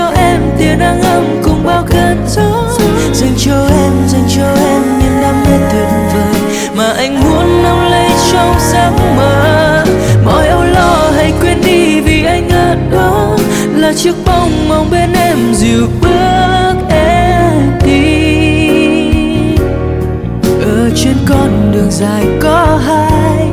cho em tiền nắng ấm cùng bao cơn gió. Dành cho em, dành cho em niềm đam mê tuyệt vời mà anh muốn nắm lấy trong giấc mơ. Mọi âu lo hãy quên đi vì anh ở đó là chiếc bóng mong bên em dịu bước em đi. Ở trên con đường dài có hai